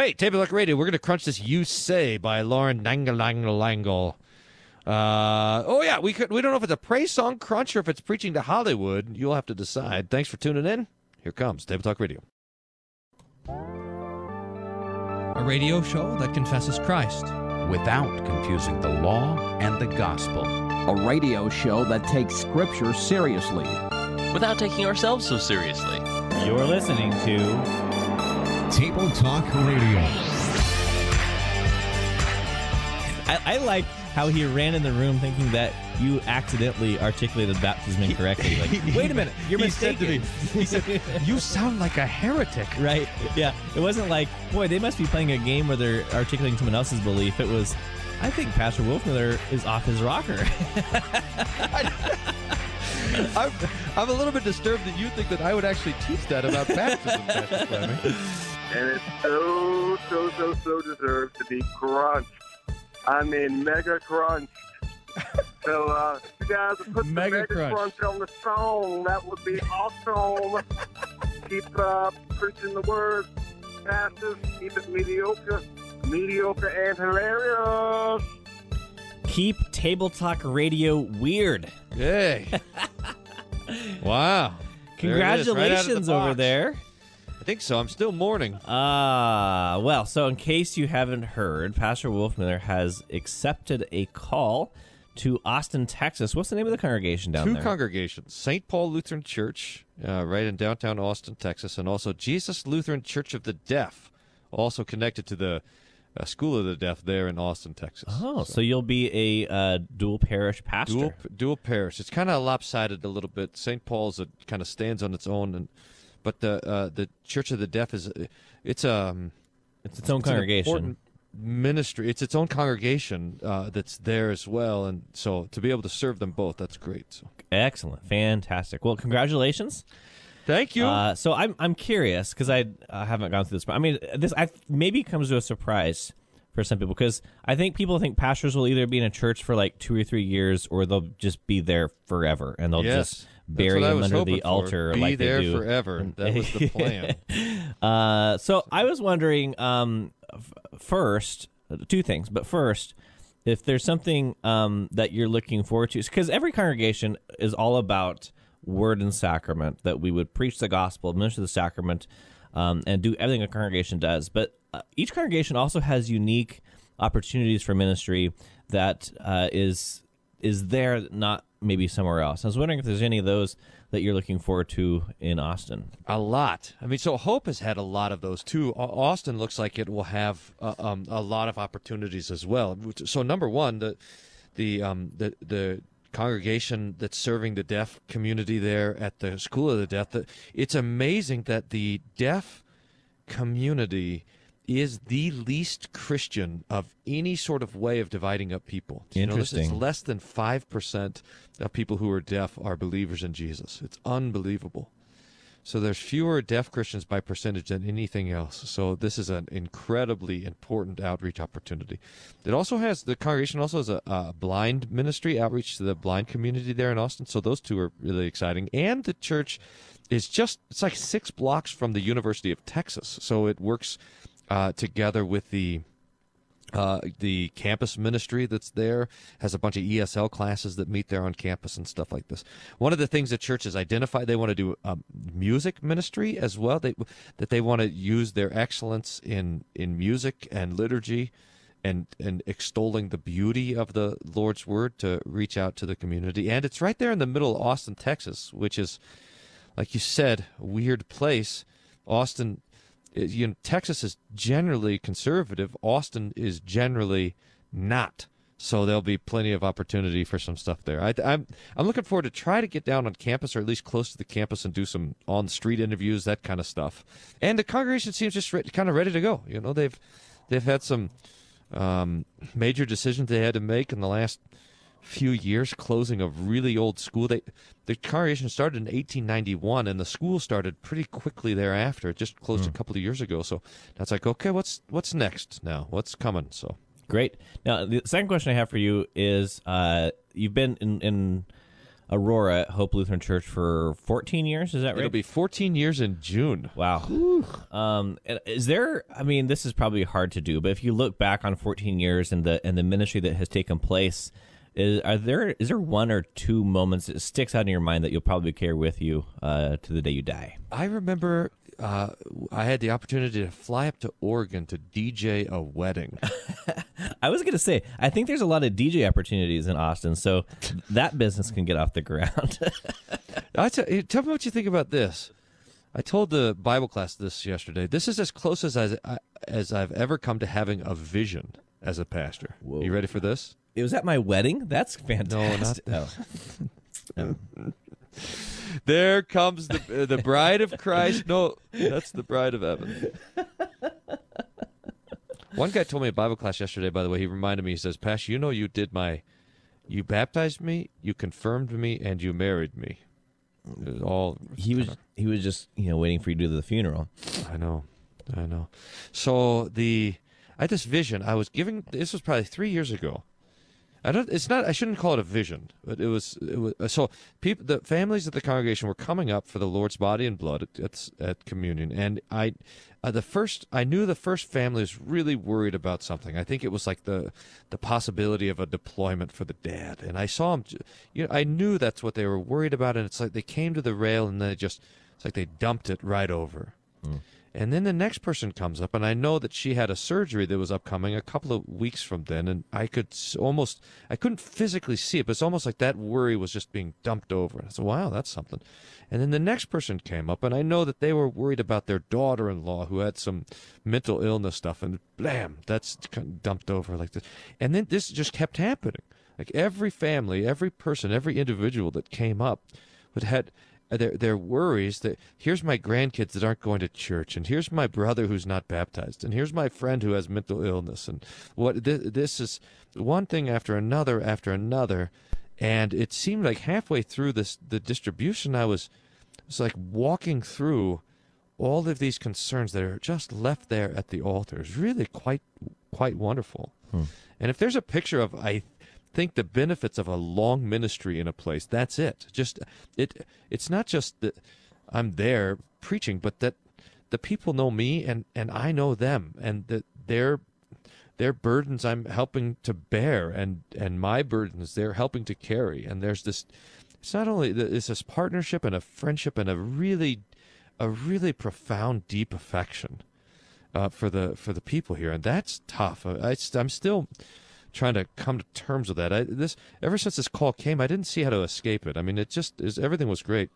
Hey, Table Talk Radio, we're going to crunch this You Say by Lauren Nangalangalangle. Uh, oh, yeah, we could, we don't know if it's a praise song crunch or if it's preaching to Hollywood. You'll have to decide. Thanks for tuning in. Here comes Table Talk Radio. A radio show that confesses Christ. without confusing the law and the gospel. a radio show that takes Scripture seriously. without taking ourselves so seriously. You're listening to Table Talk Radio. I, I like how he ran in the room thinking that you accidentally articulated baptism incorrectly. Like, wait a minute, you're He said to mistaken. me, he said, You sound like a heretic. right? Yeah. It wasn't like, boy, they must be playing a game where they're articulating someone else's belief. It was, I think Pastor Wolfmueller is off his rocker. I'm, I'm a little bit disturbed that you think that I would actually teach that about baptism, Pastor Fleming. And it's so, so, so, so deserved to be crunched. I mean, mega crunched. so, uh, you guys put Mega the mega crunch. crunch. on the song. That would be awesome. Keep uh, preaching the word, pastors. Keep it mediocre, mediocre and hilarious. Keep Table Talk Radio weird. Hey. wow. There right the Congratulations over box. there. Think so. I'm still mourning. Ah, well, so in case you haven't heard, Pastor Wolfmueller has accepted a call to Austin, Texas. What's the name of the congregation down Two there? congregations St. Paul Lutheran Church, uh, right in downtown Austin, Texas, and also Jesus Lutheran Church of the Deaf, also connected to the uh, School of the Deaf there in Austin, Texas. oh, so, you'll be a uh, dual parish pastor. Dual, dual parish. It's kind of lopsided a little bit. St. Paul's kind of stands on its own, and but the uh, the Church of the Deaf is it's um it's its own it's congregation. ministry. It's its own congregation uh, that's there as well, and so to be able to serve them both, that's great. So. Excellent, fantastic. Well, congratulations. Thank you. Uh, so I'm I'm curious because I uh, haven't gone through this. But I mean, this I maybe comes to a surprise for some people because I think people think pastors will either be in a church for like two or three years or they'll just be there forever and they'll yes. just bury That's what I them was under the for. altar Be like there they do. forever. That was the plan. Uh, so I was wondering, um, first, two things, but first, if there's something um, that you're looking forward to, because every congregation is all about word and sacrament, that we would preach the gospel, minister the sacrament, um, and do everything a congregation does. But uh, each congregation also has unique opportunities for ministry that uh, is is there, not maybe somewhere else. I was wondering if there's any of those that you're looking forward to in Austin. A lot. I mean, so Hope has had a lot of those too. Austin looks like it will have uh, um, a lot of opportunities as well. So number one, the the um, the the congregation that's serving the deaf community there at the School of the Deaf. It's amazing that the deaf community is the least Christian of any sort of way of dividing up people. You know, this Interesting. less than five percent of people who are deaf are believers in Jesus. It's unbelievable. So there's fewer deaf Christians by percentage than anything else. So this is an incredibly important outreach opportunity. It also has the congregation also has a, a blind ministry outreach to the blind community there in Austin. So those two are really exciting. And the church is just it's like six blocks from the University of Texas. So it works uh, together with the uh, the campus ministry that's there has a bunch of ESL classes that meet there on campus and stuff like this. One of the things that churches identify, they want to do um, music ministry as well. They that they want to use their excellence in in music and liturgy, and and extolling the beauty of the Lord's word to reach out to the community. And it's right there in the middle of Austin, Texas, which is, like you said, a weird place. Austin you know, Texas is generally conservative. Austin is generally not. So there'll be plenty of opportunity for some stuff there. I, I'm I'm looking forward to try to get down on campus or at least close to the campus and do some on street interviews, that kind of stuff. And the congregation seems just re- kind of ready to go. You know, they've they've had some um, major decisions they had to make in the last few years, closing a really old school. They the congregation started in 1891, and the school started pretty quickly thereafter. It just closed a couple of years ago. So that's like, okay, what's what's next now? What's coming? So Great. Now, the second question I have for you is: uh, You've been in, in Aurora at Hope Lutheran Church for 14 years. Is that right? It'll be 14 years in June. Wow. Um, is there? I mean, this is probably hard to do, but if you look back on 14 years and the and the ministry that has taken place, is are there is there one or two moments that sticks out in your mind that you'll probably carry with you uh, to the day you die? I remember uh, I had the opportunity to fly up to Oregon to DJ a wedding. I was going to say, I think there's a lot of DJ opportunities in Austin, so that business can get off the ground. T- tell me what you think about this. I told the Bible class this yesterday. This is as close as I, as I've ever come to having a vision as a pastor. You ready for this? It was at my wedding. That's fantastic. No, not Oh. There comes the uh, the bride of Christ. No, that's the bride of heaven. One guy told me in Bible class yesterday. By the way, he reminded me. He says, "Pash, you know, you did my, you baptized me, you confirmed me, and you married me. All he was he was just you know waiting for you to do the funeral. I know, I know. So the I had this vision. I was giving. This was probably three years ago. I don't. It's not. I shouldn't call it a vision, but it was. It was so people, the families of the congregation were coming up for the Lord's body and blood at at, communion, and I, uh, the first. I knew the first family was really worried about something. I think it was like the the possibility of a deployment for the dad, and I saw them. You know, I knew that's what they were worried about, and it's like they came to the rail and they just. It's like they dumped it right over. And then the next person comes up, and I know that she had a surgery that was upcoming a couple of weeks from then, and I could almost, I couldn't physically see it, but it's almost like that worry was just being dumped over. And I said, wow, that's something. And then the next person came up, and I know that they were worried about their daughter in law who had some mental illness stuff, and blam, that's dumped over like this. And then this just kept happening. Like every family, every person, every individual that came up would had Uh, their their worries that here's my grandkids that aren't going to church, and here's my brother who's not baptized, and here's my friend who has mental illness, and what this, this is one thing after another after another, and it seemed like halfway through this the distribution, I was it's like walking through all of these concerns that are just left there at the altar is really quite quite wonderful. Hmm. And if there's a picture of I think the benefits of a long ministry in a place, that's it. Just it it's not just that I'm there preaching, but that the people know me and and I know them and that their their burdens I'm helping to bear and and my burdens they're helping to carry. And there's this it's not only it's this partnership and a friendship and a really a really profound deep affection uh, for the for the people here. And that's tough. I, I'm still trying to come to terms with that I, this ever since this call came I didn't see how to escape it I mean it just is everything was great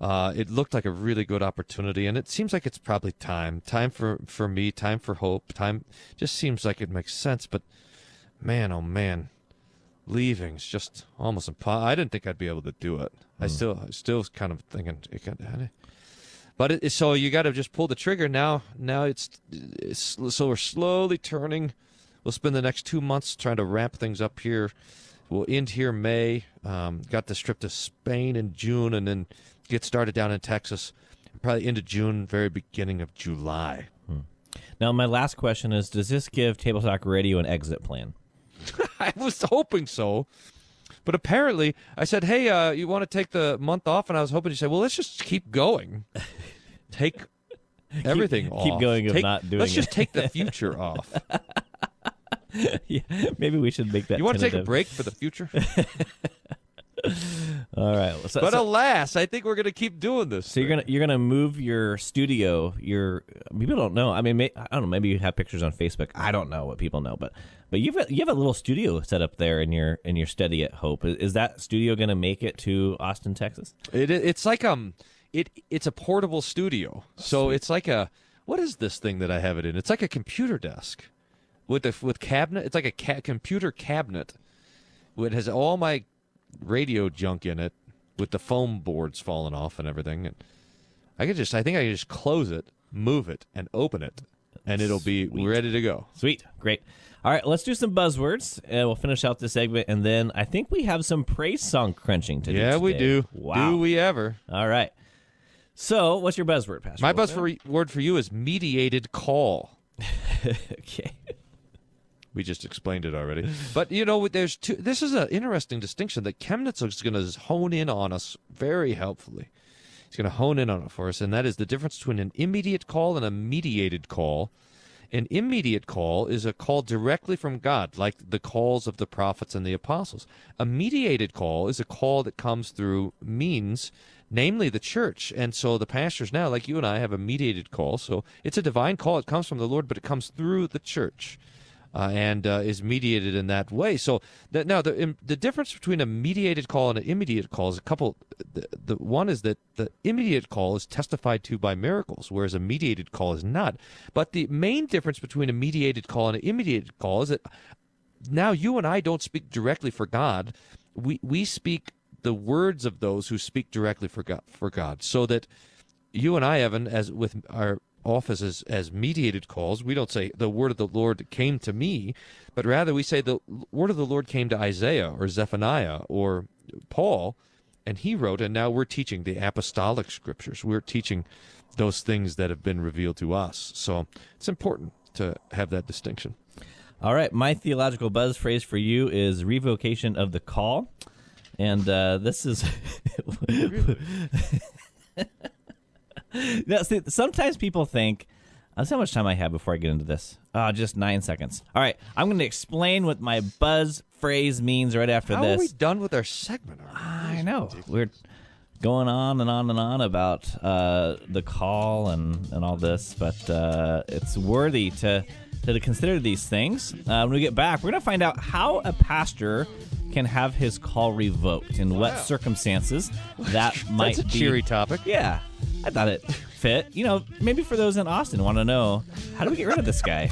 uh, it looked like a really good opportunity, and it seems like it's probably time. Time for, for me, time for hope. Time just seems like it makes sense. But man, oh man, leaving's just almost impossible. I didn't think I'd be able to do it. I still, still kind of thinking. It can, but it, so you got to just pull the trigger now. Now it's, it's so we're slowly turning. We'll spend the next two months trying to ramp things up here. We'll end here May. Um, got this trip to Spain in June, and then get started down in Texas. Probably into June, very beginning of July. Now, my last question is: Does this give Table Talk Radio an exit plan? I was hoping so, but apparently I said, "Hey, uh, you want to take the month off?" And I was hoping you say, "Well, let's just keep going, take everything off, keep going of Take- not doing Let's just take the future off. yeah, maybe we should make that. You want to take a break for the future? All right. So, but so, alas, I think we're going to keep doing this. so you're gonna you're gonna move your studio. Your people don't know. I mean, may, I don't know. Maybe you have pictures on Facebook. I don't know what people know, but but you've you have a little studio set up there in your in your study at Hope. Is, is that studio gonna make it to Austin, Texas? It, it's like um, it it's a portable studio. So it's like a what is this thing that I have it in? It's like a computer desk with a with cabinet. It's like a ca- computer cabinet. It has all my radio junk in it with the foam boards falling off and everything. And I could just I think I could just close it, move it, and open it, and it'll be ready to go. Sweet, great. All right, let's do some buzzwords, and we'll finish out this segment, and then I think we have some praise song crunching to do. Yeah, we do. Wow. Do we ever? All right. So, what's your buzzword, Pastor? My buzzword for, word for you is mediated call. okay. We just explained it already. But you know, there's two. This is an interesting distinction that Chemnitz is going to hone in on us very helpfully. He's going to hone in on it for us, and that is the difference between an immediate call and a mediated call. An immediate call is a call directly from God, like the calls of the prophets and the apostles. A mediated call is a call that comes through means, namely the church. And so the pastors now, like you and I, have a mediated call. So it's a divine call. It comes from the Lord, but it comes through the church. Uh, and uh, is mediated in that way. So that now the im- the difference between a mediated call and an immediate call is a couple. The, the one is that the immediate call is testified to by miracles, whereas a mediated call is not. But the main difference between a mediated call and an immediate call is that now you and I don't speak directly for God. We we speak the words of those who speak directly for God. For God, so that you and I, Evan, as with our office as, as mediated calls, we don't say the word of the Lord came to me, but rather we say the word of the Lord came to Isaiah or Zephaniah or Paul, and he wrote, and now we're teaching the apostolic scriptures. We're teaching those things that have been revealed to us. So it's important to have that distinction. All right, my theological buzz phrase for you is revocation of the call. And uh, this is. now, see, sometimes people think, see how much time I have before I get into this. Uh, just nine seconds. All right, I'm going to explain what my buzz phrase means right after How this. are we done with our segment? I know. We're going on and on and on about uh, the call and, and all this, but uh, it's worthy to, to consider these things. Uh, when we get back, we're going to find out how a pastor can have his call revoked in what circumstances that might That's a be. cheery topic. Yeah, I thought it fit. You know, maybe for those in Austin want to know how do we get rid of this guy?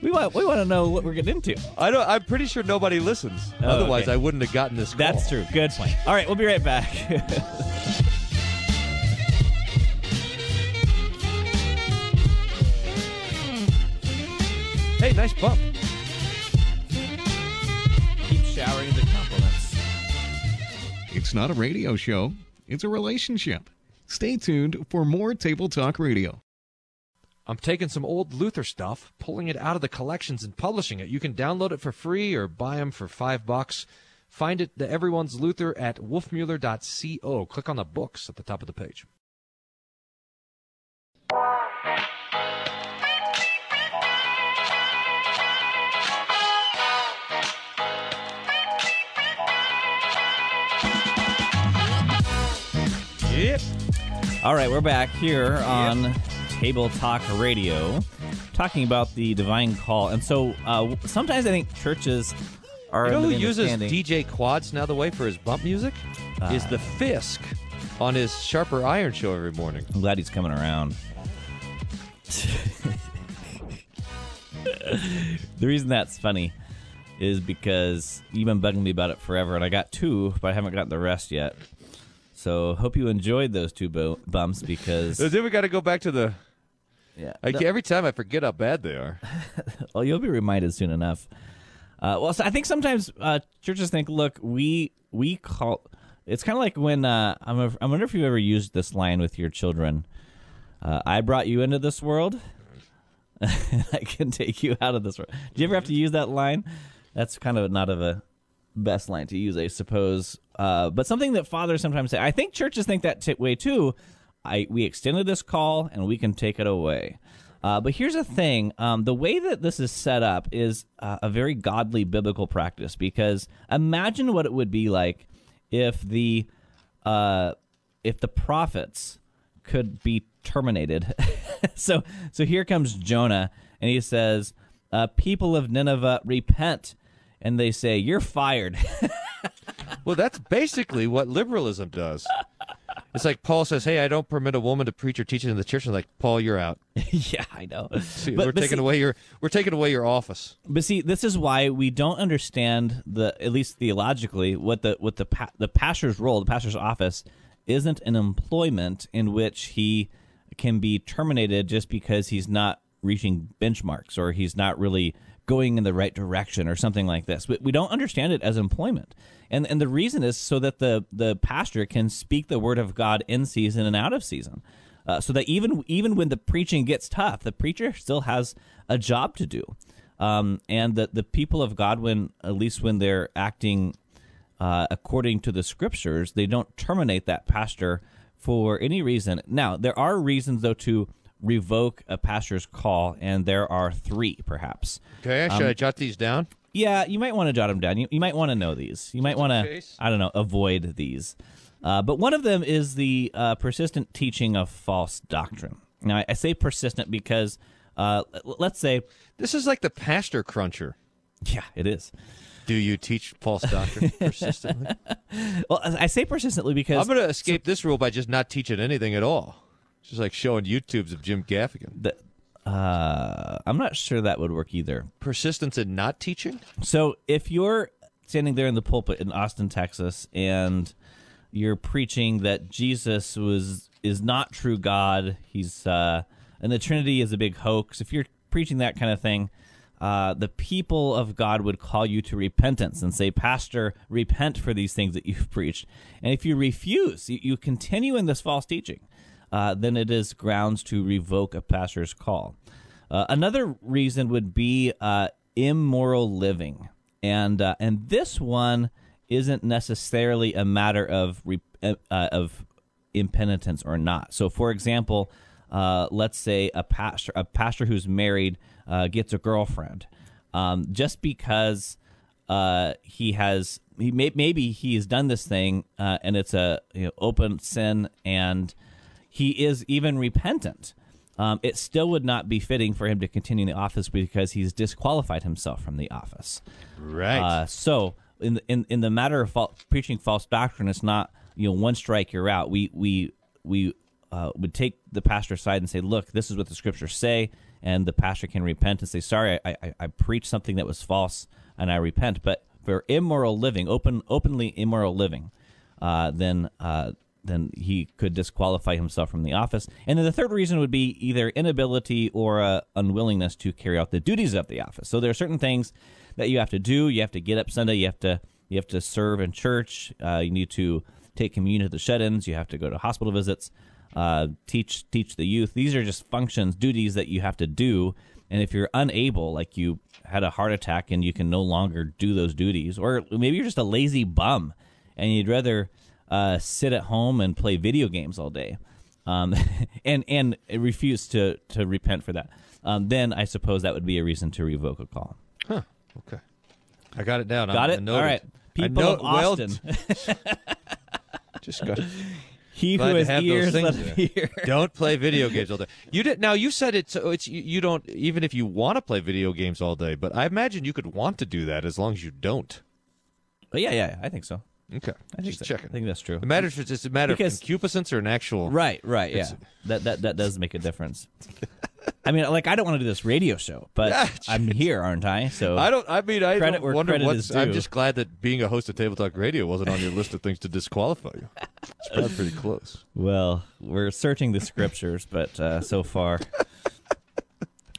We want we want to know what we're getting into. I don't. I'm pretty sure nobody listens. Oh, Otherwise, okay. I wouldn't have gotten this. Call. That's true. Good point. All right, we'll be right back. Hey, nice bump. Keep showering the compliments. It's not a radio show, it's a relationship. Stay tuned for more Table Talk Radio. I'm taking some old Luther stuff, pulling it out of the collections and publishing it. You can download it for free or buy them for five bucks. Find it, the Everyone's Luther, at wolfmueller.co. Click on the books at the top of the page. All right, we're back here on Table Talk Radio, talking about the divine call. And so uh, sometimes I think churches are. You know who uses DJ Quads now the way for his bump music? is the Fisk on his Sharper Iron show every morning. I'm glad he's coming around. the reason that's funny is because you've been bugging me about it forever, and I got two, but I haven't gotten the rest yet. So hope you enjoyed those two bo- bumps because Then we got to go back to the. yeah, I, every time I forget how bad they are. well, you'll be reminded soon enough. Uh, well, so I think sometimes uh, churches think, look, we we call. It's kind of like when uh, I'm. A, I wonder if you've ever used this line with your children. Uh, I brought you into this world. I can take you out of this world. Do you ever have to use that line? That's kind of not of a best line to use, I suppose. Uh, but something that fathers sometimes say. I think churches think that t- way too. I we extended this call and we can take it away. Uh, but here's the thing: um, the way that this is set up is uh, a very godly biblical practice. Because imagine what it would be like if the uh, if the prophets could be terminated. so so here comes Jonah, and he says, uh, "People of Nineveh, repent." And they say, "You're fired." Well, that's basically what liberalism does. It's like Paul says, "Hey, I don't permit a woman to preach or teach in the church." And like Paul, you're out. yeah, I know. See, But- we're but taking see- away your we're taking away your office. But see, this is why we don't understand the at least theologically what the what the pa- the pastor's role, the pastor's office, isn't an employment in which he can be terminated just because he's not reaching benchmarks or he's not really going in the right direction or something like this. We, we don't understand it as employment. And and the reason is so that the the pastor can speak the word of God in season and out of season. Uh, so that even even when the preaching gets tough, the preacher still has a job to do. um, and the the people of God, when at least when they're acting uh, according to the scriptures, they don't terminate that pastor for any reason. Now, there are reasons though to revoke a pastor's call, and there are three perhaps. Okay, should I jot these down? Yeah, you might want to jot them down. You, you might want to know these. You might want to, I don't know, avoid these. Uh, but one of them is the uh, persistent teaching of false doctrine. Now, I, I say persistent because, uh, let's say, This is like the pastor cruncher. yeah, it is. Do you teach false doctrine persistently? Well, I I say persistently because I'm going to escape this rule by just not teaching anything at all. Just like showing YouTubes of Jim Gaffigan. the, uh, I'm not sure that would work either. Persistence in not teaching? So if you're standing there in the pulpit in Austin, Texas, and you're preaching that Jesus was is not true God, he's uh, and the Trinity is a big hoax. If you're preaching that kind of thing, uh, the people of God would call you to repentance and say, "Pastor, repent for these things that you've preached." And if you refuse, you, you continue in this false teaching, uh, then it is grounds to revoke a pastor's call. Uh, another reason would be uh, immoral living, and uh, and this one isn't necessarily a matter of re- uh, of impenitence or not. So, for example, uh, let's say a pastor a pastor who's married uh, gets a girlfriend, um, just because uh, he has he may, maybe he has done this thing uh, and it's a you know, open sin and he is even repentant. Um, it still would not be fitting for him to continue in the office because he's disqualified himself from the office. Right. Uh, so in the, in in the matter of fal- preaching false doctrine, it's not you know one strike you're out. We we we uh, would take the pastor aside and say, look, this is what the scriptures say, and the pastor can repent and say, sorry, I I, I preached something that was false, and I repent. But for immoral living, open openly immoral living, uh, then. Then he could disqualify himself from the office. And then the third reason would be either inability or uh, unwillingness to carry out the duties of the office. So there are certain things that you have to do. You have to get up Sunday. You have to you have to serve in church. Uh, you need to take communion at the shut-ins. You have to go to hospital visits. Uh, teach teach the youth. These are just functions, duties that you have to do. And if you're unable, like you had a heart attack and you can no longer do those duties, or maybe you're just a lazy bum and you'd rather uh, sit at home and play video games all day, um, and and refuse to to repent for that, um, then I suppose that would be a reason to revoke a call. okay. I got it down. Got I it? noted. All right. People of well, Austin, just got, It. he glad who has ears, let him hear. don't play video games all day. You did now. You said it's so it's you, you don't even if you want to play video games all day. But I imagine you could want to do that as long as you don't. But yeah, yeah, I think so. Okay, I think just so. checking. I think that's true. It matters. It's just a matter Because- of concupiscence or an actual. Right, right, yeah. That that that does make a difference. I mean, like I don't want to do this radio show, but Yeah, I'm here, aren't I? So I don't. I mean, I credit don't wonder credit what's, I'm just glad that being a host of Table Talk Radio wasn't on your list of things to disqualify you. It's probably pretty close. Well, we're searching the scriptures, but uh, so far.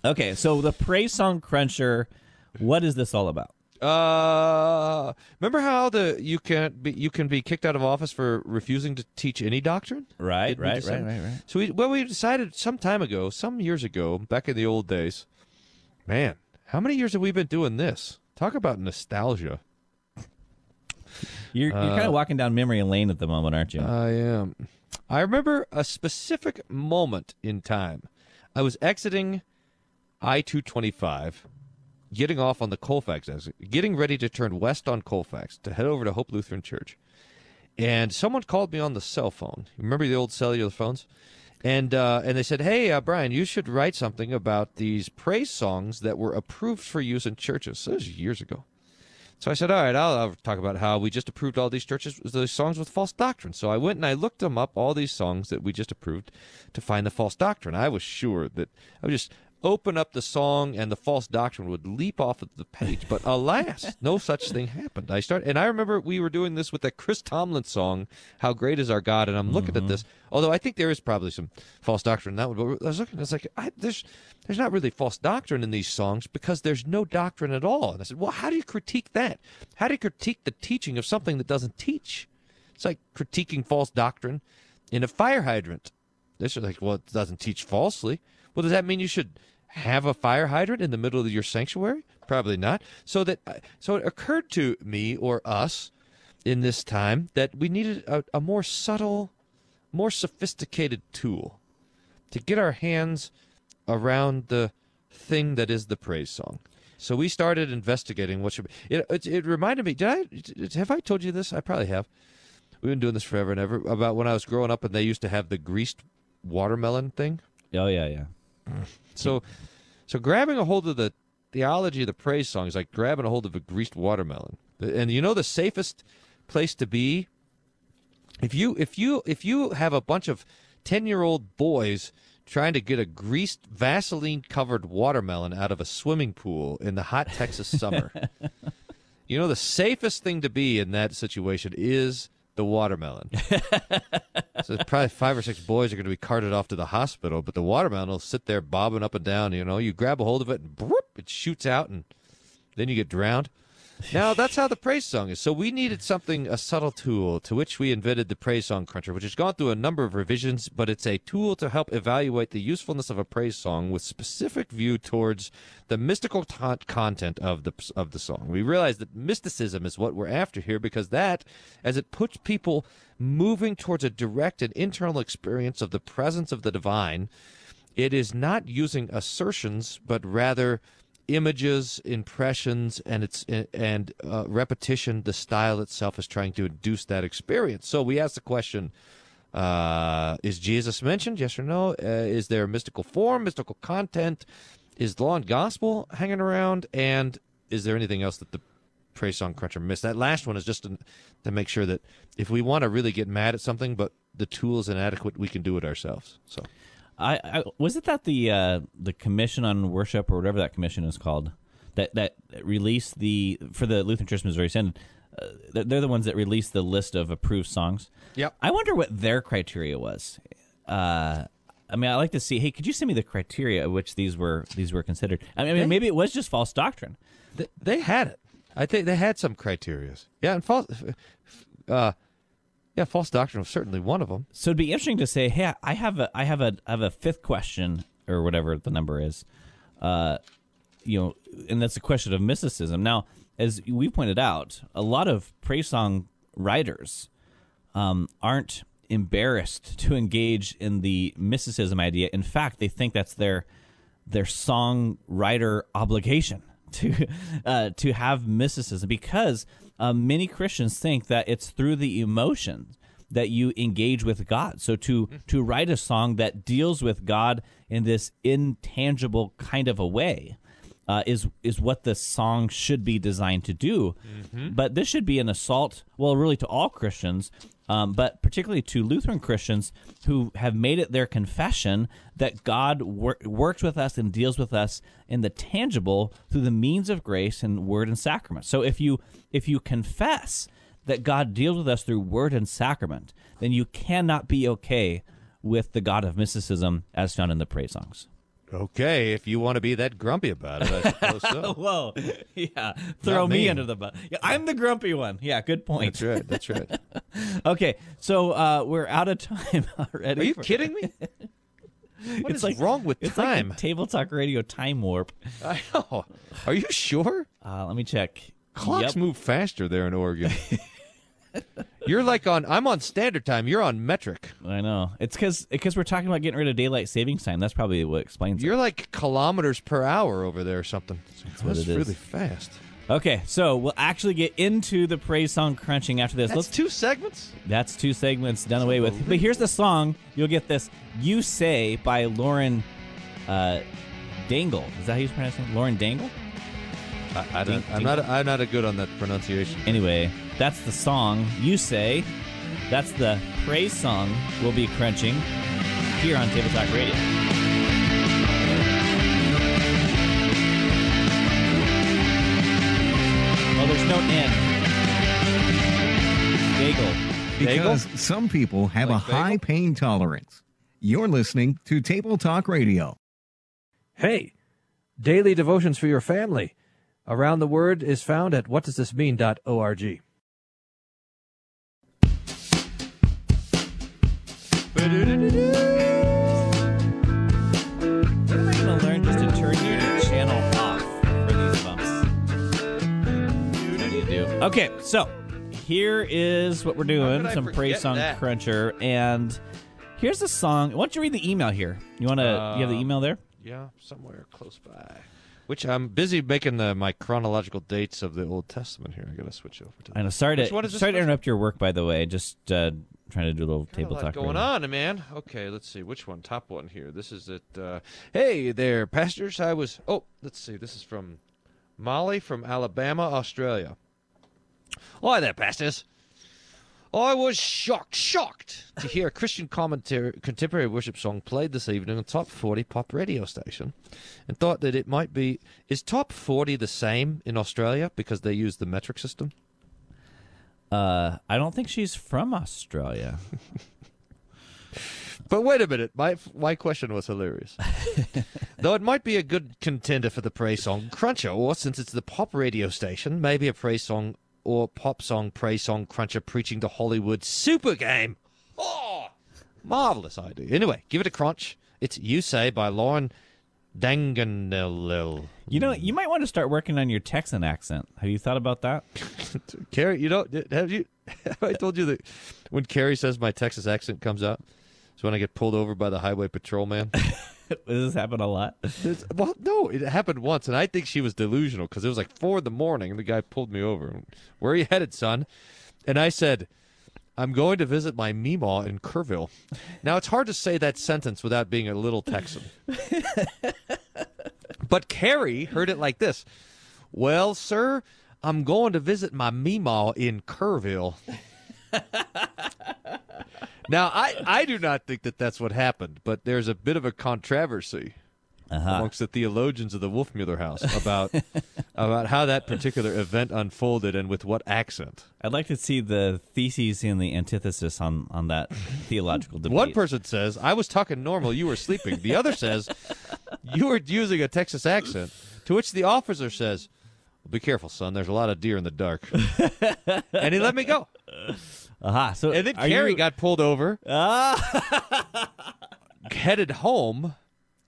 Okay, so the praise song cruncher. What is this all about? Uh, remember how the you can be you can be kicked out of office for refusing to teach any doctrine? Right, Didn't we right, decide- right, right, right. So we well we decided some time ago, some years ago, back in the old days. Man, how many years have we been doing this? Talk about nostalgia. You're, you're kind of walking down memory lane at the moment, aren't you? I am. I remember a specific moment in time. I was exiting I two twenty five, getting off on the Colfax exit, getting ready to turn west on Colfax to head over to Hope Lutheran Church. And someone called me on the cell phone. Remember the old cellular phones? And uh, and they said, "Hey, uh, Bryan, you should write something about these praise songs that were approved for use in churches." So this was years ago. So I said, all right, I'll, I'll talk about how we just approved all these churches, those songs with false doctrine. So I went and I looked them up, all these songs that we just approved, to find the false doctrine. I was sure that I was just open up the song and the false doctrine would leap off of the page. But alas, no such thing happened. I start and I remember we were doing this with that Chris Tomlin song, "How Great Is Our God," and I'm looking at mm-hmm. this. Although I think there is probably some false doctrine in that one, but I was looking, I was like, I, there's there's not really false doctrine in these songs because there's no doctrine at all. And I said, well, how do you critique that? How do you critique the teaching of something that doesn't teach? It's like critiquing false doctrine in a fire hydrant. This is like, well, it doesn't teach falsely. Well, does that mean you should have a fire hydrant in the middle of your sanctuary? Probably not. So that uh, so it occurred to me or us in this time that we needed a, a more subtle, more sophisticated tool to get our hands around the thing that is the praise song. So we started investigating what should be. It, it, it reminded me. Did I have I told you this? I probably have. We've been doing this forever and ever. About when I was growing up and they used to have the greased watermelon thing. Oh yeah, yeah. Mm. So, so grabbing a hold of the theology of the praise song is like grabbing a hold of a greased watermelon. And you know the safest place to be if you if you if you have a bunch of ten year old boys trying to get a greased Vaseline covered watermelon out of a swimming pool in the hot Texas summer. you know the safest thing to be in that situation is the watermelon. so probably five or six boys are going to be carted off to the hospital, but the watermelon will sit there bobbing up and down. You know, you grab a hold of it and broop, it shoots out, and then you get drowned. Now that's how the praise song is. So we needed something, a subtle tool, to which we invented the praise song cruncher, which has gone through a number of revisions, but it's a tool to help evaluate the usefulness of a praise song with specific view towards the mystical content of the of the song. We realize that mysticism is what we're after here because that, as it puts people moving towards a direct and internal experience of the presence of the divine, it is not using assertions, but rather images, impressions, and it's and uh, repetition. The style itself is trying to induce that experience. So we ask the question: uh, Is Jesus mentioned? Yes or no? Uh, is there mystical form, mystical content? Is law and gospel hanging around? And is there anything else that the praise song cruncher missed? That last one is just to, to make sure that if we want to really get mad at something, but the tool is inadequate, we can do it ourselves. So. I, I was it that the uh, the commission on worship or whatever that commission is called that that released the for the Lutheran Church Missouri Synod. Uh, they're the ones that released the list of approved songs. Yep. I wonder what their criteria was. Uh, I mean, I like to see. Hey, could you send me the criteria at which these were these were considered? I mean, They- maybe it was just false doctrine. They, they had it. I think they had some criterias. Yeah, and false. Uh, yeah, false doctrine was certainly one of them. So it'd be interesting to say, hey, I have a I have a I have a fifth question or whatever the number is, uh, you know, and that's a question of mysticism. Now, as we pointed out, a lot of praise song writers um, aren't embarrassed to engage in the mysticism idea. In fact, they think that's their their songwriter obligation to uh, to have mysticism because uh, many Christians think that it's through the emotions that you engage with God. So to to write a song that deals with God in this intangible kind of a way uh, is is what the song should be designed to do. But this should be an assault, well, really to all Christians, um, but particularly to Lutheran Christians who have made it their confession that God wor- works with us and deals with us in the tangible through the means of grace and word and sacrament. So if you if you confess that God deals with us through word and sacrament, then you cannot be okay with the God of mysticism as found in the praise songs. Okay, if you want to be that grumpy about it, I suppose so. Whoa, yeah, throw me, me. under the bus. Yeah, I'm the grumpy one. Yeah, good point. That's right. That's right. Okay, so uh, we're out of time already. Are you for- kidding me? What It's is like wrong with time? like table talk radio time warp. I know. Are you sure? Uh, let me check. Clocks Yep. move faster there in Oregon. You're like on. I'm on standard time. You're on metric. I know. It's because because we're talking about getting rid of daylight savings time. That's probably what explains it. You're like kilometers per hour over there or something. That's, what it is. really fast. Okay, so we'll actually get into the praise song crunching after this. That's Let's two segments. That's two segments done away with. But here's the song. You'll get this. You Say by Lauren uh, Dangle. Is that how you pronounce it? Lauren Dangle? I, I don't, I'm not. I'm not a good on that pronunciation. Anyway, that's the song. You Say. That's the praise song we'll be crunching here on Table Talk Radio. Oh, there's no N. Bagel. Because some people have a Like bagel? high pain tolerance. You're listening to Table Talk Radio. Hey, daily devotions for your family. Around the Word is found at whatdoesthismean.org. What am I gonna learn just to turn channel off for these bumps? Okay, so here is what we're doing: some praise song that? cruncher, and here's a song. Why don't you read the email here? You wanna? you have the uh, email there? Yeah, somewhere close by. Which I'm busy making the my chronological dates of the Old Testament here. I gotta switch over to. I know. Sorry to sorry to interrupt your work, by the way. Just uh, trying to do a little Got a table lot talk. going right on, man. Okay, let's see which one. Top one here. This is it. Uh, hey there, pastors. I was. Oh, let's see. This is from Molly from Alabama, Australia. Hi there, pastors. I was shocked, shocked to hear a Christian commentary, contemporary worship song played this evening on Top 40 pop radio station, and thought that it might be. Is Top 40 the same in Australia because they use the metric system? Uh, I don't think she's from Australia. But wait a minute, my my question was hilarious. Though it might be a good contender for the praise song Cruncher, or since it's the pop radio station, maybe a praise song or pop song praise song Cruncher preaching the Hollywood super game. Oh, marvelous idea. Anyway, give it a crunch. It's "You Say" by Lauren Danganelil. You know, you might want to start working on your Texan accent. Have you thought about that? Carrie, you know, have you? Have I told you that when Carrie says my Texas accent comes out, it's when I get pulled over by the highway patrolman. Does this happen a lot? It's- well, no, it happened once, and I think she was delusional because it was like four in the morning, and the guy pulled me over. Where are you headed, son? And I said, I'm going to visit my Meemaw in Kerrville. Now, it's hard to say that sentence without being a little Texan. but Carrie heard it like this Well, sir, I'm going to visit my Meemaw in Kerrville. now, I, I do not think that that's what happened, but there's a bit of a controversy amongst the theologians of the Wolfmueller House about about how that particular event unfolded and with what accent. I'd like to see the theses and the antithesis on on that theological debate. One person says, I was talking normal, you were sleeping. The other says, you were using a Texas accent. To which the officer says, Be careful, son. There's a lot of deer in the dark. and he let me go. Aha. So And then Carrie you- got pulled over, Ah. headed home,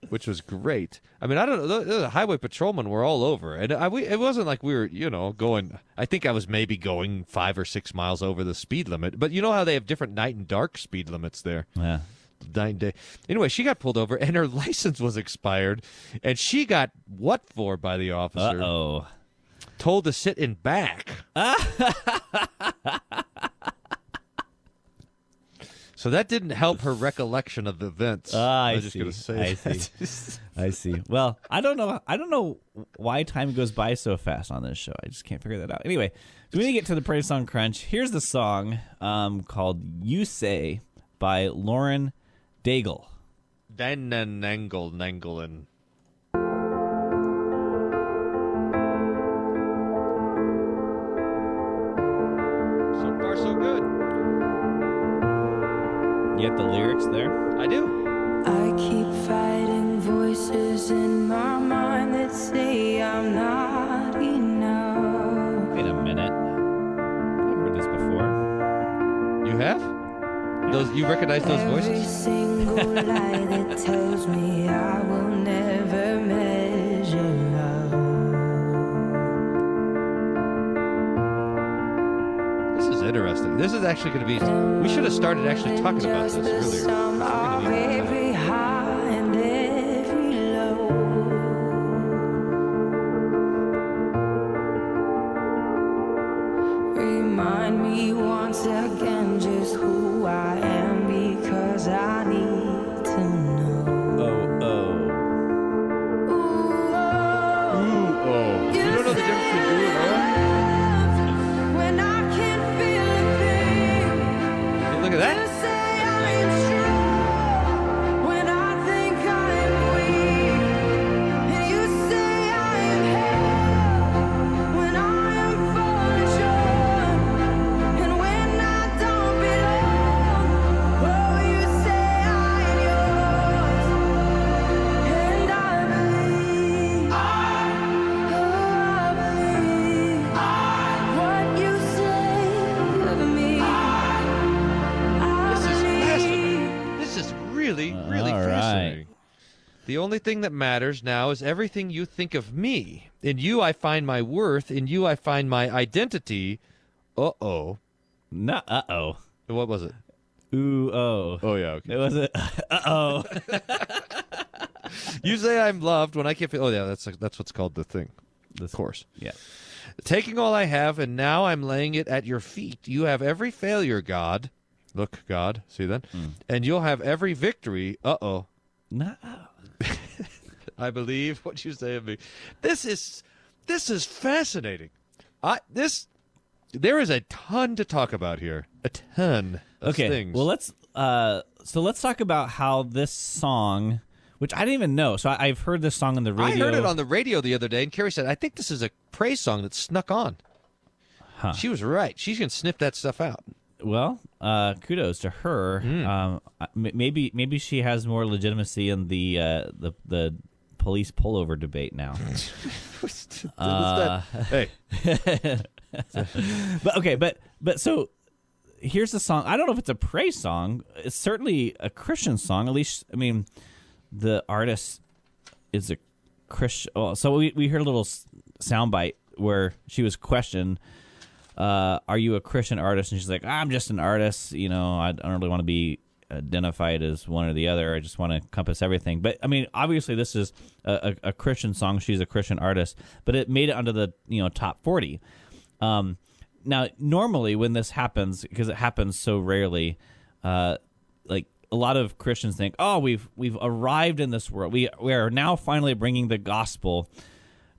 which was great. I mean, I don't know. The, the highway patrolmen were all over, and I, we, it wasn't like we were, you know, going. I think I was maybe going five or six miles over the speed limit. But you know how they have different night and dark speed limits there. Yeah. Night and day. Anyway, she got pulled over, and her license was expired, and she got what for by the Uh officer? oh. Told to sit in back. So that didn't help her recollection of the events. Ah, I was just see. going to say I that. see. I see. Well, I don't know. I don't know why time goes by so fast on this show. I just can't figure that out. Anyway, so we need to get to the praise song crunch. Here's the song um, called "You Say" by Lauren Daigle. Dan Nangle Nangle So get the lyrics there? I do. I keep fighting voices in my mind that say I'm not enough. Wait a minute. I've heard this before. You have? Those you recognize those Every voices? single lie that tells me I will never interesting. This is actually going to be. We should have started actually talking about this earlier. Remind me once again just who I only thing that matters now is everything you think of me. In you I find my worth. In you I find my identity. Uh oh. No, uh oh. What was it? Ooh, oh. Oh yeah. Okay. It was it. Uh oh. You say I'm loved when I can't feel. Oh yeah, that's that's what's called the thing. Of course. yeah. Taking all I have, and now I'm laying it at your feet. You have every failure, God. Look, God. See that? And you'll have every victory. Uh oh. No. I believe what you say of me. This is this is fascinating. I this there is a ton to talk about here. A ton of Okay. things. Well, let's uh so let's talk about how this song which I didn't even know. So I, I've heard this song on the radio. I heard it on the radio the other day, and Carrie said, "I think this is a praise song that snuck on." Huh. She was right. She can sniff that stuff out. Well, uh, kudos to her. Hmm. Um, maybe maybe she has more legitimacy in the uh, the the police pullover debate now. Uh, hey, but okay, but but so here's the song. I don't know if it's a praise song. It's certainly a Christian song. At least I mean, the artist is a Christian. Oh, so we we heard a little soundbite where she was questioned. Uh, are you a Christian artist? And she's like, I'm just an artist. You know, I don't really want to be identified as one or the other. I just want to encompass everything. But I mean, obviously, this is a, a, a Christian song. She's a Christian artist, but it made it under the you know top forty. Um, now, normally when this happens, because it happens so rarely, uh, like a lot of Christians think, "Oh, we've we've arrived in this world. We we are now finally bringing the gospel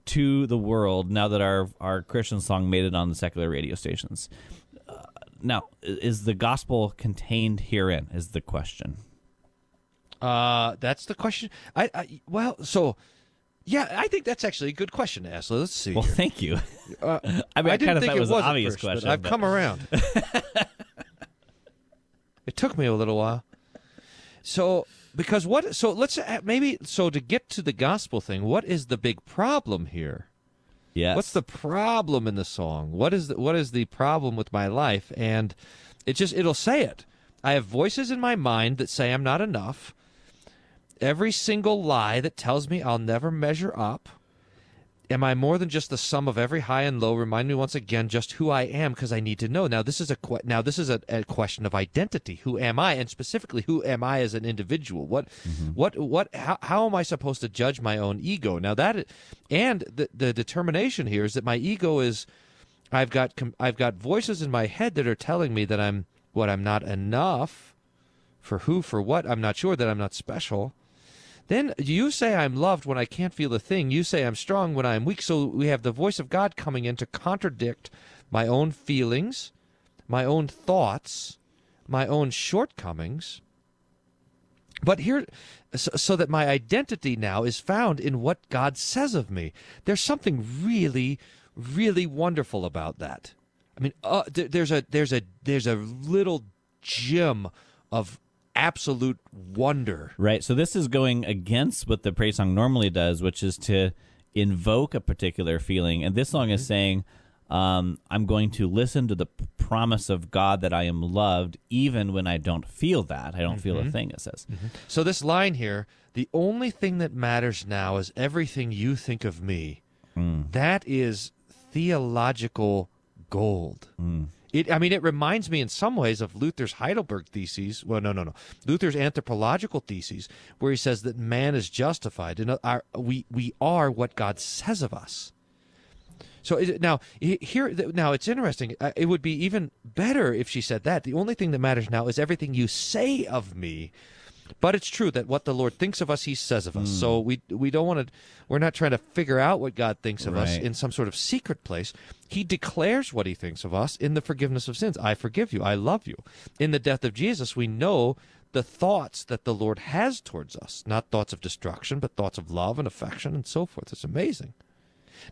to the world. Now that our our Christian song made it on the secular radio stations." Now, is the gospel contained herein? Is the question. uh, that's the question. I, I well, so yeah, I think that's actually a good question to ask. Let's see. Well, here. thank you. Uh, I mean, I, didn't kind of think thought it was an obvious first, but question. I've but- come around. it took me a little while. So because what? So let's uh, maybe so to get to the gospel thing. What is the big problem here? Yes. What's the problem in the song? What is the, what is the problem with my life? And it just it'll say it. I have voices in my mind that say I'm not enough. Every single lie that tells me I'll never measure up. Am I more than just the sum of every high and low? Remind me once again just who I am because I need to know. Now this is a que- now this is a, a question of identity. Who am I, and specifically who am I as an individual? What mm-hmm. what what how, how am I supposed to judge my own ego? Now that and the the determination here is that my ego is I've got com- I've got voices in my head that are telling me that I'm what I'm not enough for who for what I'm not sure that I'm not special. Then you say I'm loved when I can't feel a thing. You say I'm strong when I'm weak. So we have the voice of God coming in to contradict my own feelings, my own thoughts, my own shortcomings. But here, so, so that my identity now is found in what God says of me. There's something really, really wonderful about that. I mean, uh, there, there's a there's a there's a little gem of absolute wonder. Right. So this is going against what the praise song normally does, which is to invoke a particular feeling. And this song is mm-hmm. saying, um, I'm going to listen to the promise of God that I am loved, even when I don't feel that. I don't feel a mm-hmm. thing, it says. Mm-hmm. So this line here, the only thing that matters now is everything you think of me. Mm. That is theological gold. Mm. It, I mean, it reminds me in some ways of Luther's Heidelberg theses. Well, no, no, no. Luther's anthropological theses, where he says that man is justified, and we we are what God says of us. So it, now here now it's interesting. Uh, It would be even better if she said that. The only thing that matters now is everything you say of me. But it's true that what the Lord thinks of us, He says of us. Hmm. So we we don't want to. We're not trying to figure out what God thinks of us in some sort of secret place. He declares what He thinks of us in the forgiveness of sins. I forgive you. I love you. In the death of Jesus, we know the thoughts that the Lord has towards us, not thoughts of destruction, but thoughts of love and affection and so forth. It's amazing.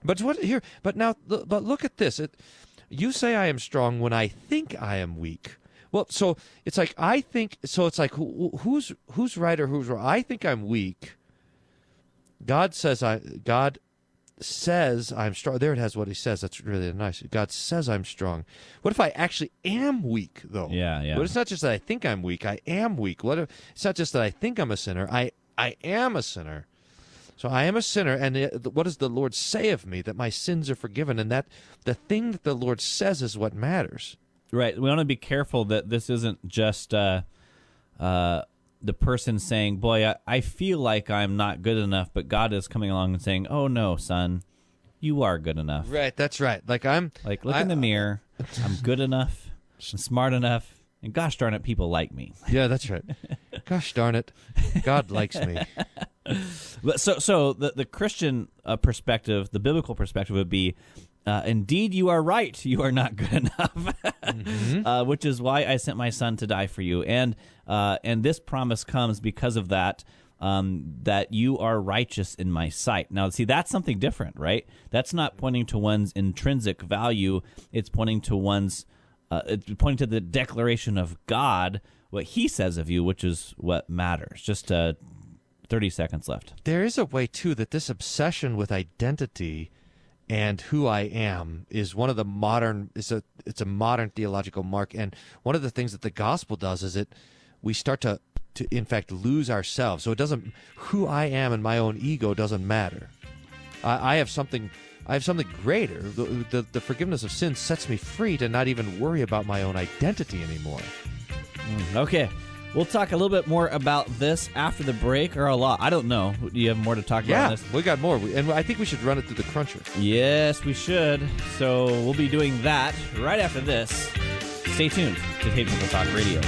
But what here? But now, but look at this. It, you say I am strong when I think I am weak. Well, so it's like I think. So it's like who, who's who's right or who's wrong? I think I'm weak. God says I. God says I'm strong. There it has what He says. That's really nice. God says I'm strong. What if I actually am weak though? Yeah, yeah. But it's not just that I think I'm weak. I am weak. What if it's not just that I think I'm a sinner. I I am a sinner. So I am a sinner, and uh, what does the Lord say of me? That my sins are forgiven, and that the thing that the Lord says is what matters. Right. We want to be careful that this isn't just uh, uh, the person saying, "Boy, I, I feel like I'm not good enough," but God is coming along and saying, "Oh no, son, you are good enough." Right, that's right. Like I'm Like, look I- in the mirror. I'm good enough. I'm smart enough. And gosh darn it, people like me. Yeah, that's right. Gosh darn it, God likes me. But so, so the the Christian uh, perspective, the biblical perspective would be, uh, indeed, you are right. You are not good enough, uh, which is why I sent my son to die for you. And uh, and this promise comes because of that. Um, that you are righteous in my sight. Now, see, that's something different, right? That's not pointing to one's intrinsic value. It's pointing to one's, uh, it's pointing to the declaration of God, what He says of you, which is what matters. Just uh, thirty seconds left. There is a way too that this obsession with identity and who I am is one of the modern it's a it's a modern theological mark and one of the things that the gospel does is it we start to to in fact lose ourselves. So it doesn't who I am and my own ego doesn't matter. I, I have something I have something greater. The, the the forgiveness of sin sets me free to not even worry about my own identity anymore. Mm, okay. We'll talk a little bit more about this after the break, or a lot. I don't know. Do you have more to talk about Yeah, this? we got more, We- and I think we should run it through the cruncher. Yes, we should. So we'll be doing that right after this. Stay tuned to Technical Talk Radio.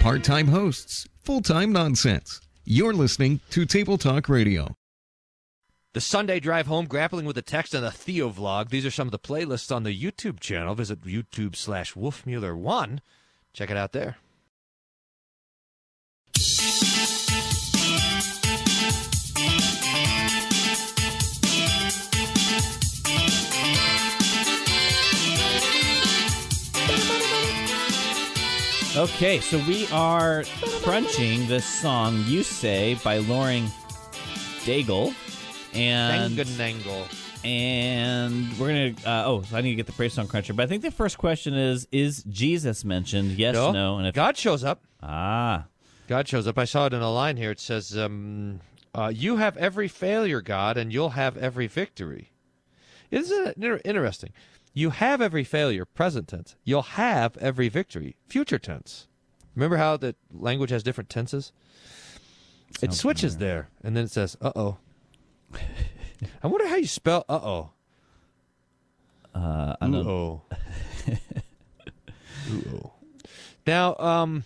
Part time hosts, full time nonsense. You're listening to Table Talk Radio. The Sunday Drive Home, Grappling with the Text, and the Theo Vlog. These are some of the playlists on the YouTube channel. Visit YouTube slash Wolfmueller1. Check it out there. Okay, so we are crunching this song "You Say" by Lauren Daigle, and Danganangle. and we're gonna. Uh, oh, so I need to get the praise song cruncher. But I think the first question is: Is Jesus mentioned? Yes, no, and if God shows up. ah, God shows up. I saw it in a line here. It says, um, uh, "You have every failure, God, and you'll have every victory." Isn't it inter- interesting? You have every failure, present tense. You'll have every victory, future tense. Remember how the language has different tenses? it Sounds switches there, and then it says, "Uh oh." I wonder how you spell "uh oh." uh, I don't. Ooh-oh. Ooh-oh. Now, um,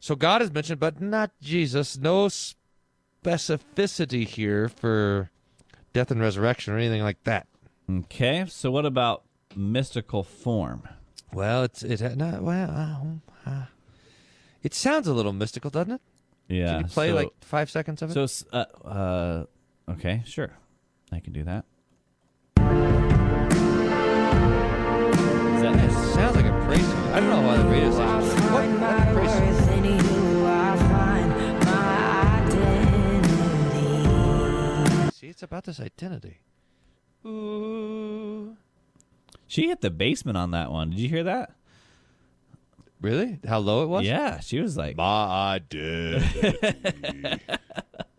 so God is mentioned, but not Jesus. No specificity here for death and resurrection or anything like that. Okay, so what about mystical form? Well, it's it not well. Uh, uh, it sounds a little mystical, doesn't it? Yeah, Can you play so- like five seconds of it? So, uh, uh, okay, sure, I can do that. That it sounds like a praise song. I don't know why the radio station. What? That's a praise song. See, it's about this identity. Ooh. She hit the basement on that one. Did you hear that? Really? How low it was? Yeah, she was like, My identity.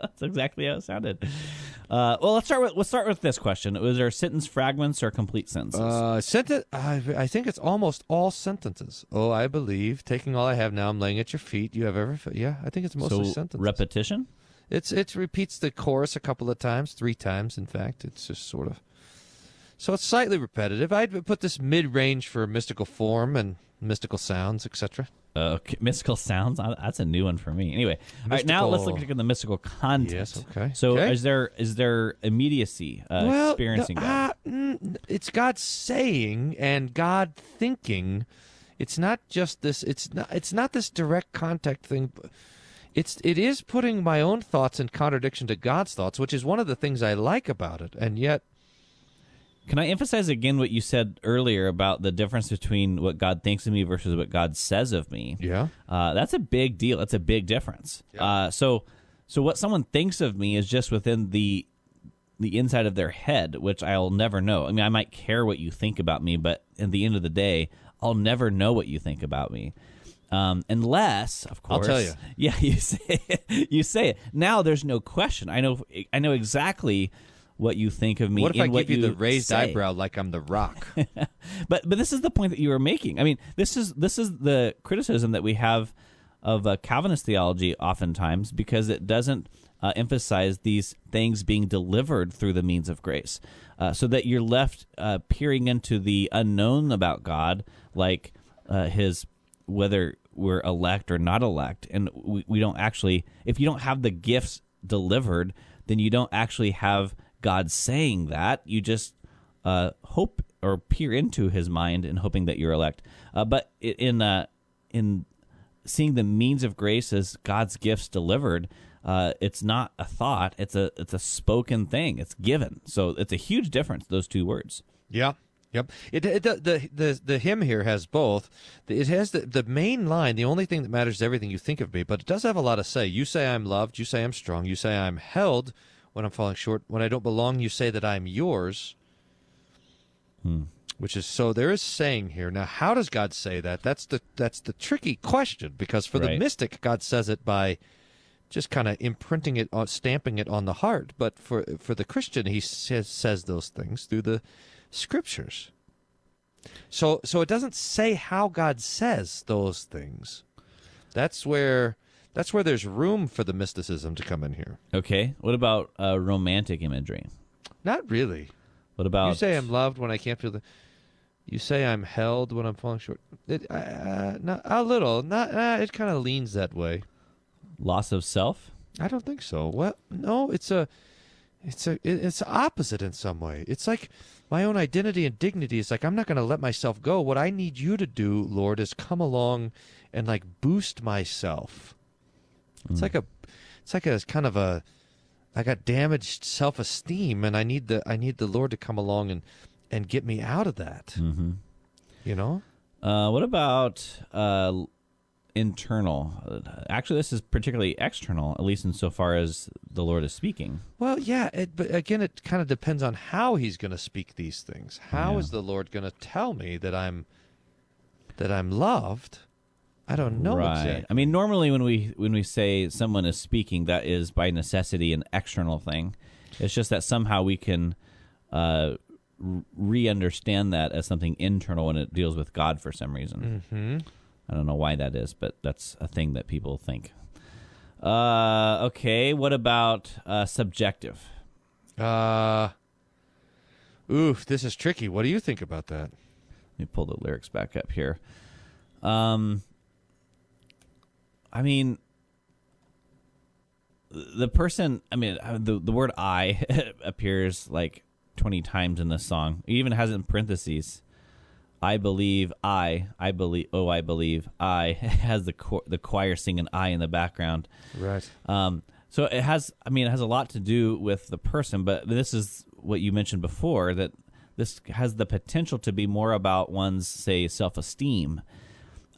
"That's exactly how it sounded." Uh, well, let's start with let's start with this question: Was there sentence fragments or complete sentences? Uh, sentence. I, I think it's almost all sentences. Oh, I believe, taking all I have now, I'm laying at your feet. You have ever? Yeah, I think it's mostly so sentences. repetition. It's it repeats the chorus a couple of times, three times, in fact. It's just sort of. So it's slightly repetitive. I'd put this mid-range for mystical form and mystical sounds, etc. Uh, mystical sounds. Uh, That's a new one for me. Anyway, all right. Now let's look at the mystical content. Yes, okay, So okay. is there is there immediacy uh, well, experiencing God? uh, mm, it's God saying and God thinking. It's not just this. It's not. It's not this direct contact thing. It's it is putting my own thoughts in contradiction to God's thoughts, which is one of the things I like about it. And yet, Can I emphasize again what you said earlier about the difference between what God thinks of me versus what God says of me? yeah, Uh, that's a big deal. That's a big difference. Uh, so, so what someone thinks of me is just within the the inside of their head, which I'll never know. I mean, I might care what you think about me, but at the end of the day, I'll never know what you think about me. Um, unless, of course, I'll tell you. Yeah, you say you say it. Now there's no question. I know. I know exactly what you think of me. what if I what give you the raised say. eyebrow like I'm the Rock? but but this is the point that you were making. I mean, this is this is the criticism that we have of uh, Calvinist theology oftentimes because it doesn't uh, emphasize these things being delivered through the means of grace, uh, so that you're left uh, peering into the unknown about God, like uh, His whether we're elect or not elect, and we, we don't actually. If you don't have the gifts delivered, then you don't actually have God saying that. You just uh, hope or peer into his mind and hoping that you're elect. Uh, but in uh, in seeing the means of grace as God's gifts delivered, uh, it's not a thought; it's a it's a spoken thing. It's given. So it's a huge difference. Those two words. Yeah. Yep. It, it the, the the the hymn here has both. It has the the main line. The only thing that matters is everything you think of me. But it does have a lot to say. You say I'm loved. You say I'm strong. You say I'm held when I'm falling short. When I don't belong, you say that I'm yours. Hmm. Which is so. There is saying here. Now, how does God say that? That's the that's the tricky question because for the mystic, God says it by just kind of imprinting it on stamping it on the heart but for for the christian he says says those things through the scriptures so so it doesn't say how god says those things that's where that's where there's room for the mysticism to come in here Okay. What about uh, romantic imagery? not really What about you say i'm loved when i can't feel the you say i'm held when i'm falling short it, uh, not, a little not uh, it kind of leans that way loss of self? I don't think so. Well, no, it's a, it's a, it- it's opposite in some way. It's like my own identity and dignity is like I'm not going to let myself go. What I need you to do, Lord, is come along and like boost myself. It's like a, it's like a kind of a, I got damaged self esteem, and I need the I need the Lord to come along and and get me out of that. Mm-hmm. You know. Uh, what about uh, internal? Actually, this is particularly external, at least insofar as the Lord is speaking. Well, yeah, it, but again, it kind of depends on how he's going to speak these things. How is Yeah. the Lord going to tell me that I'm that I'm loved? I don't know right. exactly. I mean, normally when we when we say someone is speaking, that is by necessity an external thing. It's just that somehow we can uh, re-understand that as something internal when it deals with God for some reason. Mm-hmm. I don't know why that is, but that's a thing that people think. Uh, okay. What about uh, subjective? Uh, oof, this is tricky. What do you think about that? Let me pull the lyrics back up here. Um, I mean, the person. I mean, uh, the the word "I" appears like twenty times in this song. It even has it in parentheses. I believe I. I believe. Oh, I believe I. Has the cho- the choir singing "I" in the background. Right. Um, so it has, I mean, it has a lot to do with the person, but this is what you mentioned before that this has the potential to be more about one's, say, self esteem.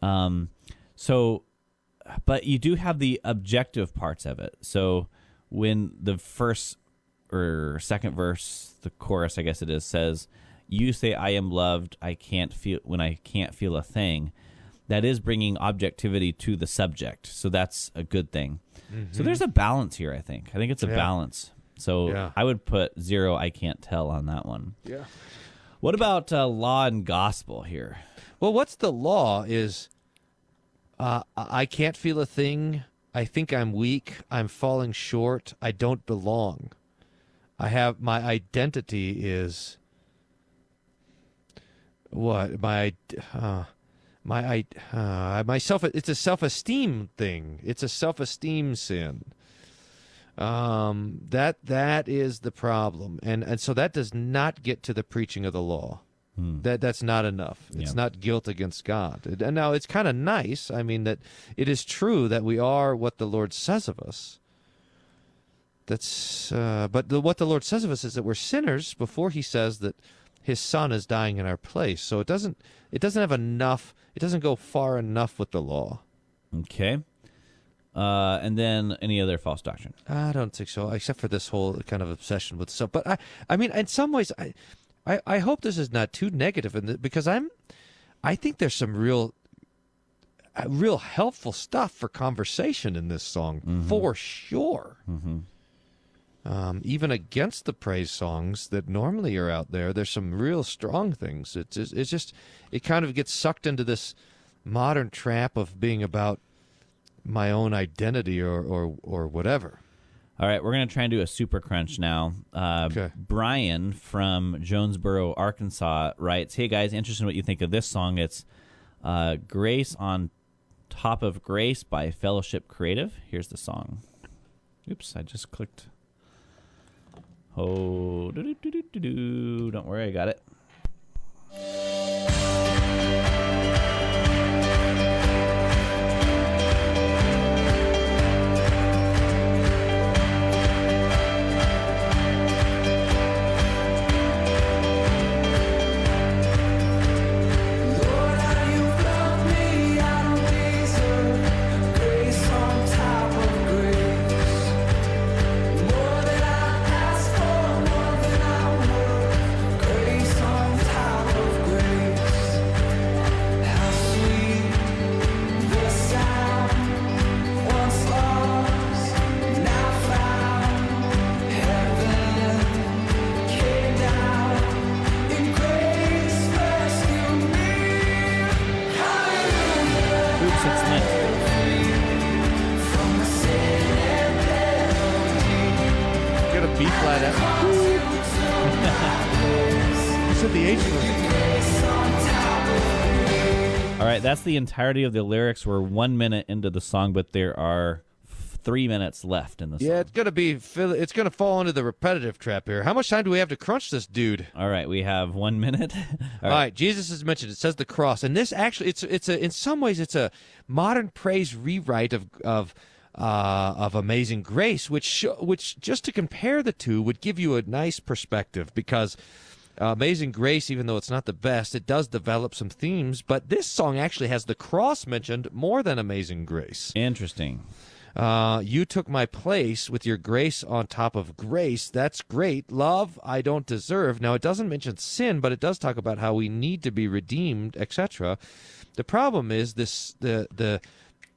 Um, so, but you do have the objective parts of it. So when the first or second verse, the chorus, I guess it is, says, "You say I am loved. I can't feel when I can't feel a thing." That is bringing objectivity to the subject, so that's a good thing. So there's a balance here. I think. I think it's a Yeah. balance. So Yeah. I would put zero. I can't tell on that one. Yeah. What about uh, law and gospel here? Well, what's the law is uh, I can't feel a thing. I think I'm weak. I'm falling short. I don't belong. I have my identity is what my uh, my I uh, my self. It's a self esteem thing. It's a self esteem sin. Um, that that is the problem, and and so that does not get to the preaching of the law. That that's not enough. It's Yeah. not guilt against God. And now it's kind of nice. I mean that it is true that we are what the Lord says of us. That's uh, but the, what the Lord says of us is that we're sinners before He says that His Son is dying in our place. So it doesn't it doesn't have enough. It doesn't go far enough with the law. Okay. Uh, and then any other false doctrine. I don't think so, except for this whole kind of obsession with stuff. But I, I mean, in some ways, I, I, I hope this is not too negative, in the, because I'm, I think there's some real, uh, real helpful stuff for conversation in this song for sure. Um, even against the praise songs that normally are out there, there's some real strong things. It's just, it's just, it kind of gets sucked into this modern trap of being about my own identity or or, or whatever. All right, we're going to try and do a super crunch now. Uh, Okay. Brian from Jonesboro, Arkansas writes Hey guys, interested in what you think of this song. It's uh, Grace on Top of Grace by Fellowship Creative. Here's the song. Oops, I just clicked. Oh, don't worry, I got it. That's the entirety of the lyrics. We're one minute into the song, but there are three minutes left in the song. Yeah, it's gonna be. It's gonna fall into the repetitive trap here. How much time do we have to crunch this dude? All right, we have one minute. All right. Jesus is mentioned. It says the cross, and this actually, it's it's a in some ways it's a modern praise rewrite of of uh, of Amazing Grace, which sho which just to compare the two would give you a nice perspective because. Uh, Amazing Grace, even though it's not the best, it does develop some themes. But this song actually has the cross mentioned more than Amazing Grace. Interesting. Uh, you took my place with your grace on top of grace. That's great. Love I don't deserve. Now it doesn't mention sin, but it does talk about how we need to be redeemed, etc. The problem is this the the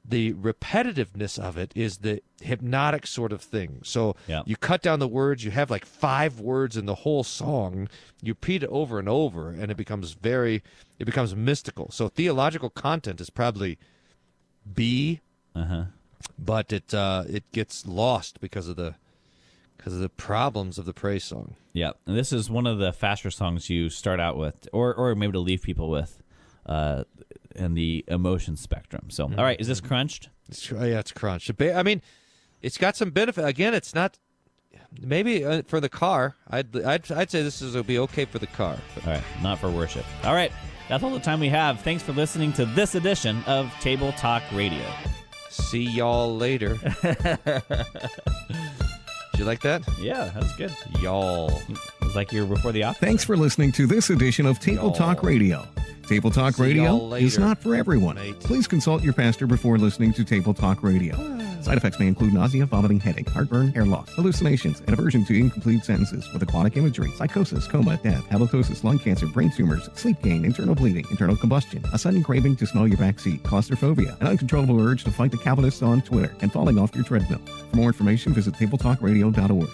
the repetitiveness of it is the hypnotic sort of thing. So Yeah. you cut down the words, you have like five words in the whole song, you repeat it over and over, and it becomes very it becomes mystical. So theological content is probably B Uh huh. but it uh, it gets lost because of the because of the problems of the praise song. Yeah, and this is one of the faster songs you start out with, or or maybe to leave people with, uh, in the emotion spectrum. So, all right, is this crunched? It's, yeah, it's crunched. I mean, it's got some benefit. Again, it's not maybe uh, for the car. I'd I'd, I'd say this is will be okay for the car. But All right, not for worship. All right, that's all the time we have. Thanks for listening to this edition of Table Talk Radio. see y'all later. Did you like that? Yeah, that was good. Y'all. Was like you were before the opera. Thanks for listening to this edition of Table Talk Radio. Table Talk See Radio is not for everyone. mate. Please consult your pastor before listening to Table Talk Radio. Ah. Side effects may include nausea, vomiting, headache, heartburn, hair loss, hallucinations, and aversion to incomplete sentences with aquatic imagery, psychosis, coma, death, halitosis, lung cancer, brain tumors, sleep gain, internal bleeding, internal combustion, a sudden craving to smell your backseat, claustrophobia, an uncontrollable urge to fight the Calvinists on Twitter, and falling off your treadmill. For more information, visit tabletalkradio.org.